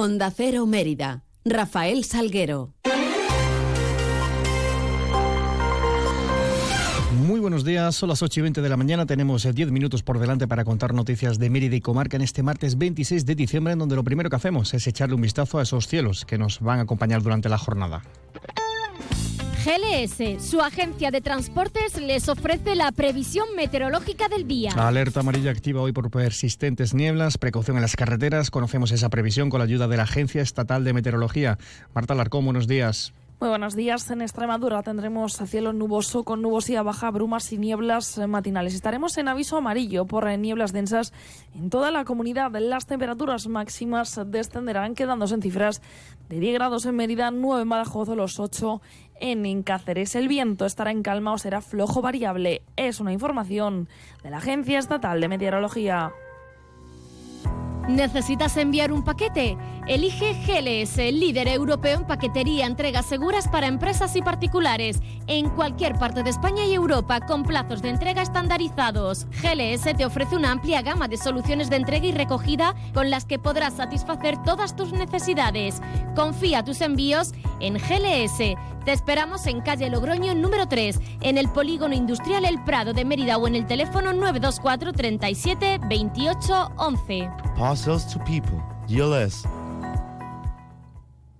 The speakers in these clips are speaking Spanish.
Onda Cero Mérida. Rafael Salguero. Muy buenos días, son las 8 y 20 de la mañana, tenemos 10 minutos por delante para contar noticias de Mérida y Comarca en este martes 26 de diciembre, en donde lo primero que hacemos es echarle un vistazo a esos cielos que nos van a acompañar durante la jornada. GLS, su agencia de transportes, les ofrece la previsión meteorológica del día. Alerta amarilla activa hoy por persistentes nieblas, precaución en las carreteras. Conocemos esa previsión con la ayuda de la Agencia Estatal de Meteorología. Marta Larcón, buenos días. Muy buenos días. En Extremadura tendremos cielo nuboso con nubosidad baja, brumas y nieblas matinales. Estaremos en aviso amarillo por nieblas densas en toda la comunidad. Las temperaturas máximas descenderán quedándose en cifras de 10 grados en Mérida, 9 en Badajoz, los 8 en Cáceres. El viento estará en calma o será flojo variable. Es una información de la Agencia Estatal de Meteorología. ¿Necesitas enviar un paquete? Elige GLS, líder europeo en paquetería, entregas seguras para empresas y particulares, en cualquier parte de España y Europa, con plazos de entrega estandarizados. GLS te ofrece una amplia gama de soluciones de entrega y recogida con las que podrás satisfacer todas tus necesidades. Confía tus envíos en GLS. Te esperamos en calle Logroño número 3, en el polígono industrial El Prado de Mérida o en el teléfono 924 37 28 11. to people.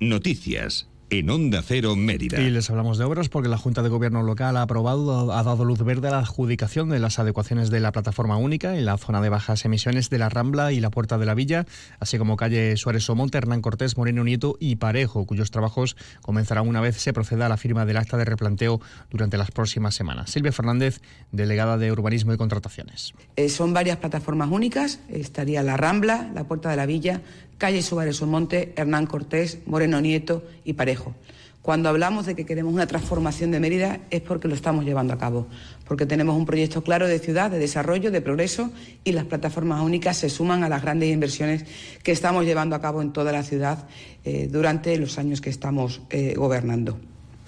Noticias en Onda Cero Mérida. Y les hablamos de obras porque la Junta de Gobierno local ha aprobado, ha dado luz verde a la adjudicación de las adecuaciones de la plataforma única en la zona de bajas emisiones de la Rambla y la Puerta de la Villa, así como calle Suárez Somonte, Hernán Cortés, Moreno Nieto y Parejo, cuyos trabajos comenzarán una vez se proceda a la firma del acta de replanteo durante las próximas semanas. Silvia Fernández, delegada de Urbanismo y Contrataciones. Eh, son varias plataformas únicas, estaría la Rambla, la Puerta de la Villa, calle Suárez Somonte, Hernán Cortés, Moreno Nieto y Parejo. Cuando hablamos de que queremos una transformación de Mérida es porque lo estamos llevando a cabo, porque tenemos un proyecto claro de ciudad, de desarrollo, de progreso y las plataformas únicas se suman a las grandes inversiones que estamos llevando a cabo en toda la ciudad eh, durante los años que estamos eh, gobernando.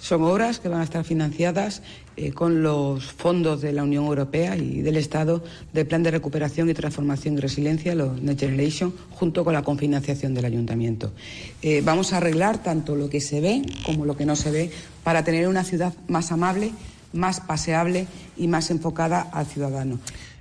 Son obras que van a estar financiadas eh, con los fondos de la Unión Europea y del Estado del Plan de Recuperación y Transformación y Resiliencia, los Next Generation, junto con la confinanciación del Ayuntamiento. Eh, vamos a arreglar tanto lo que se ve como lo que no se ve para tener una ciudad más amable, más paseable y más enfocada al ciudadano.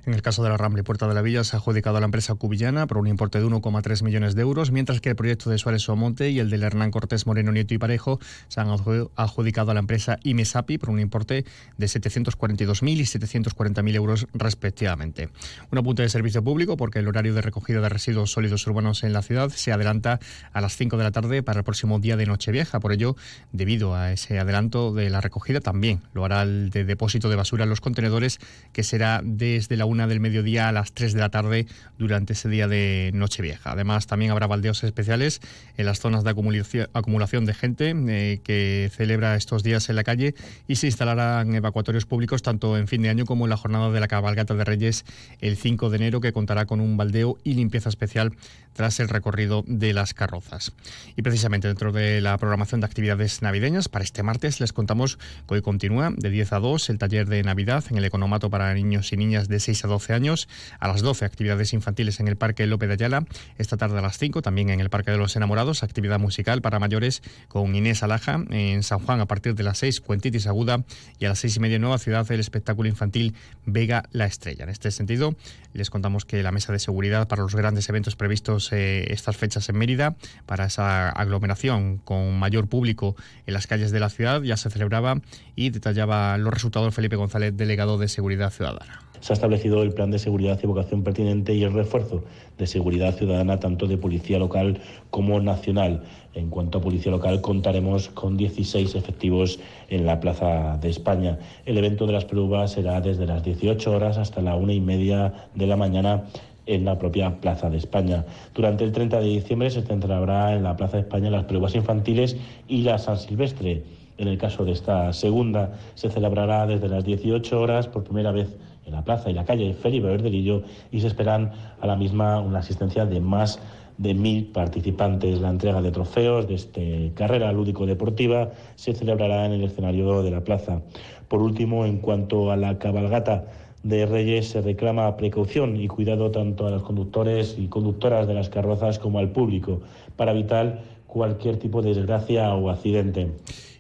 En el caso de la Rambla y Puerta de la Villa se ha adjudicado a la empresa cubillana por un importe de 1,3 millones de euros, mientras que el proyecto de Suárez Somonte y el del Hernán Cortés Moreno Nieto y Parejo se han adjudicado a la empresa IMESAPI por un importe de 742.000 y 740.000 euros respectivamente. Un apunte de servicio público porque el horario de recogida de residuos sólidos urbanos en la ciudad se adelanta a las 5 de la tarde para el próximo día de Nochevieja. Por ello, debido a ese adelanto de la recogida, también lo hará el de depósito de basura en los contenedores, que será desde la 1 del mediodía a las 3 de la tarde durante ese día de Nochevieja. Además, también habrá baldeos especiales en las zonas de acumulación de gente eh, que celebra estos días en la calle y se instalarán evacuatorios públicos tanto en fin de año como en la jornada de la cabalgata de Reyes el 5 de enero que contará con un baldeo y limpieza especial tras el recorrido de las carrozas. Y precisamente dentro de la programación de actividades navideñas, para este martes les contamos que hoy continúa de 10 a 2 el taller de Navidad en el Economato para niños y niñas de 6 a 12 años. A las 12 actividades infantiles en el Parque López de Ayala. Esta tarde a las 5 también en el Parque de los Enamorados, actividad musical para mayores con Inés Alaja. En San Juan a partir de las 6, Cuentitis Aguda. Y a las 6 y media Nueva Ciudad el espectáculo infantil Vega la Estrella. En este sentido, les contamos que la mesa de seguridad para los grandes eventos previstos eh, estas fechas en Mérida, para esa aglomeración con mayor público en las calles de la ciudad, ya se celebraba y detallaba los resultados Felipe González, delegado de Seguridad Ciudadana se ha establecido el plan de seguridad y vocación pertinente y el refuerzo de seguridad ciudadana tanto de policía local como nacional. En cuanto a policía local, contaremos con 16 efectivos en la Plaza de España. El evento de las pruebas será desde las 18 horas hasta la una y media de la mañana en la propia Plaza de España. Durante el 30 de diciembre se centrará en la Plaza de España las pruebas infantiles y la San Silvestre. En el caso de esta segunda, se celebrará desde las 18 horas por primera vez en la plaza y la calle Felipe Verdelillo y se esperan a la misma una asistencia de más de mil participantes. La entrega de trofeos de esta carrera lúdico-deportiva se celebrará en el escenario de la plaza. Por último, en cuanto a la cabalgata de Reyes se reclama precaución y cuidado tanto a los conductores y conductoras de las carrozas como al público para evitar cualquier tipo de desgracia o accidente.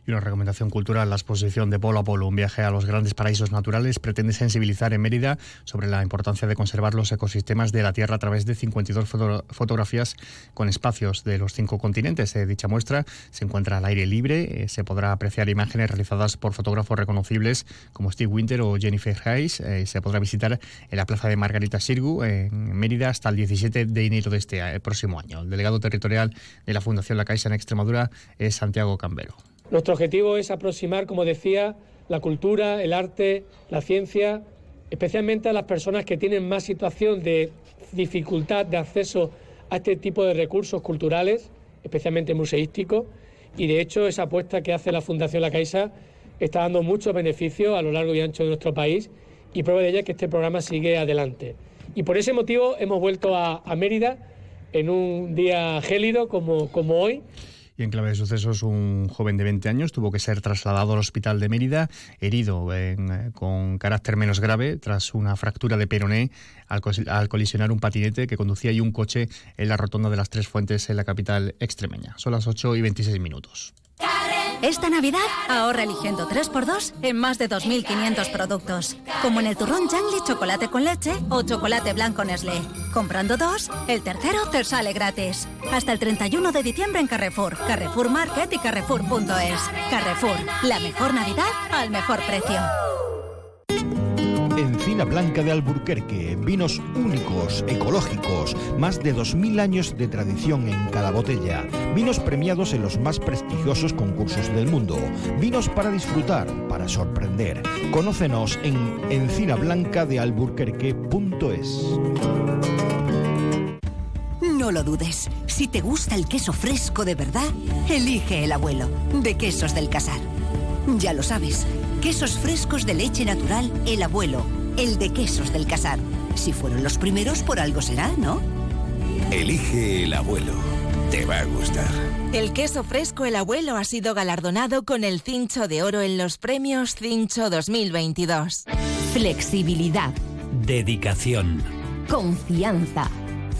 Una recomendación cultural, la exposición de Polo a Polo, un viaje a los grandes paraísos naturales, pretende sensibilizar en Mérida sobre la importancia de conservar los ecosistemas de la Tierra a través de 52 fotografías con espacios de los cinco continentes. Eh, dicha muestra se encuentra al aire libre, eh, se podrá apreciar imágenes realizadas por fotógrafos reconocibles como Steve Winter o Jennifer Hayes. Eh, se podrá visitar en la plaza de Margarita Sirgu, en Mérida, hasta el 17 de enero de este próximo año. El delegado territorial de la Fundación La Caixa en Extremadura es Santiago Cambero. Nuestro objetivo es aproximar, como decía, la cultura, el arte, la ciencia, especialmente a las personas que tienen más situación de dificultad de acceso a este tipo de recursos culturales, especialmente museísticos, y de hecho esa apuesta que hace la Fundación La Caixa está dando muchos beneficios a lo largo y ancho de nuestro país y prueba de ello es que este programa sigue adelante. Y por ese motivo hemos vuelto a, Mérida en un día gélido como, como hoy y en clave de sucesos, un joven de 20 años tuvo que ser trasladado al hospital de Mérida, herido con carácter menos grave tras una fractura de peroné al, al, colisionar un patinete que conducía y un coche en la rotonda de las Tres Fuentes en la capital extremeña. Son las 8 y 26 minutos. Esta Navidad ahorra eligiendo 3x2 en más de 2.500 productos. Como en el turrón Jangli chocolate con leche o chocolate blanco Nestlé. Comprando dos, el tercero te sale gratis. Hasta el 31 de diciembre en Carrefour, Carrefour Market y Carrefour.es. Carrefour, la mejor Navidad al mejor precio. Encina Blanca de Alburquerque, vinos únicos, ecológicos, más de 2.000 años de tradición en cada botella, vinos premiados en los más prestigiosos concursos del mundo, vinos para disfrutar, para sorprender. Conócenos en encinablancadealburquerque.es. No lo dudes, si te gusta el queso fresco de verdad, elige el abuelo, de Quesos del Casar. Ya lo sabes, quesos frescos de leche natural El Abuelo, el de quesos del Casar. Si fueron los primeros, por algo será, ¿no? Elige El Abuelo. Te va a gustar. El queso fresco El Abuelo ha sido galardonado con el Cincho de Oro en los premios Cincho 2022. Flexibilidad. Dedicación. Confianza.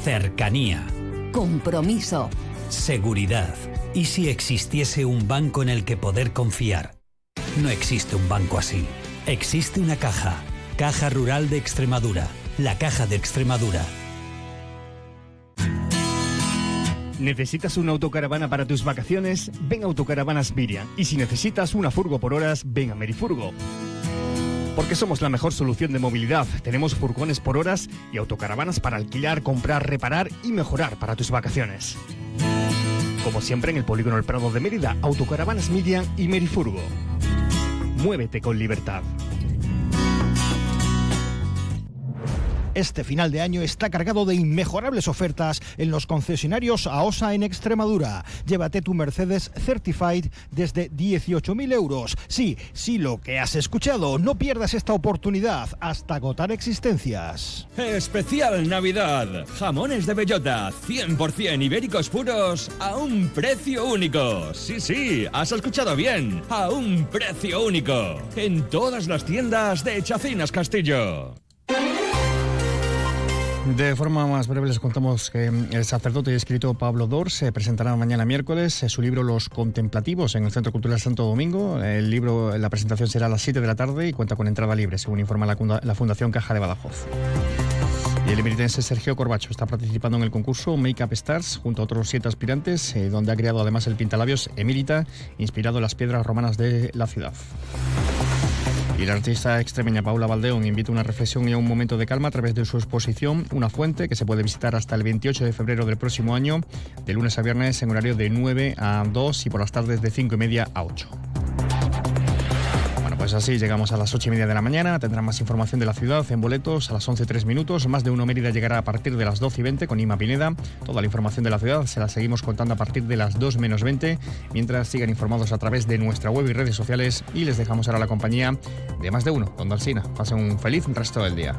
Cercanía. Compromiso. Seguridad. ¿Y si existiese un banco en el que poder confiar? No existe un banco así. Existe una caja. Caja Rural de Extremadura. La Caja de Extremadura. ¿Necesitas una autocaravana para tus vacaciones? Ven a Autocaravanas Miriam. Y si necesitas una furgo por horas, ven a Merifurgo. Porque somos la mejor solución de movilidad. Tenemos furgones por horas y autocaravanas para alquilar, comprar, reparar y mejorar para tus vacaciones. Como siempre en el Polígono El Prado de Mérida, Autocaravanas Miriam y Merifurgo. Muévete con libertad. Este final de año está cargado de inmejorables ofertas en los concesionarios AOSA en Extremadura. Llévate tu Mercedes Certified desde 18.000 euros. Sí, sí, lo que has escuchado. No pierdas esta oportunidad hasta agotar existencias. Especial Navidad. Jamones de bellota, 100% ibéricos puros a un precio único. Sí, sí, has escuchado bien. A un precio único. En todas las tiendas de Chacinas Castillo. De forma más breve les contamos que el sacerdote y escritor Pablo Dor se presentará mañana miércoles su libro Los Contemplativos en el Centro Cultural Santo Domingo. El libro, la presentación será a las 7 de la tarde y cuenta con entrada libre, según informa la, Fundación Caja de Badajoz. Y el emeritense Sergio Corbacho está participando en el concurso Make Up Stars junto a otros siete aspirantes, eh, donde ha creado además el pintalabios Emilita, inspirado en las piedras romanas de la ciudad. Y la artista extremeña Paula Valdeón invita a una reflexión y a un momento de calma a través de su exposición Una Fuente, que se puede visitar hasta el 28 de febrero del próximo año, de lunes a viernes en horario de 9 a 2 y por las tardes de 5 y media a 8. Así llegamos a las 8 y media de la mañana. Tendrán más información de la ciudad en boletos a las 11.03 minutos. Más de uno Mérida llegará a partir de las 12 y 20 con Ima Pineda. Toda la información de la ciudad se la seguimos contando a partir de las 2 menos 20. Mientras sigan informados a través de nuestra web y redes sociales. Y les dejamos ahora la compañía de más de uno, Don Alsina. Pasen un feliz resto del día.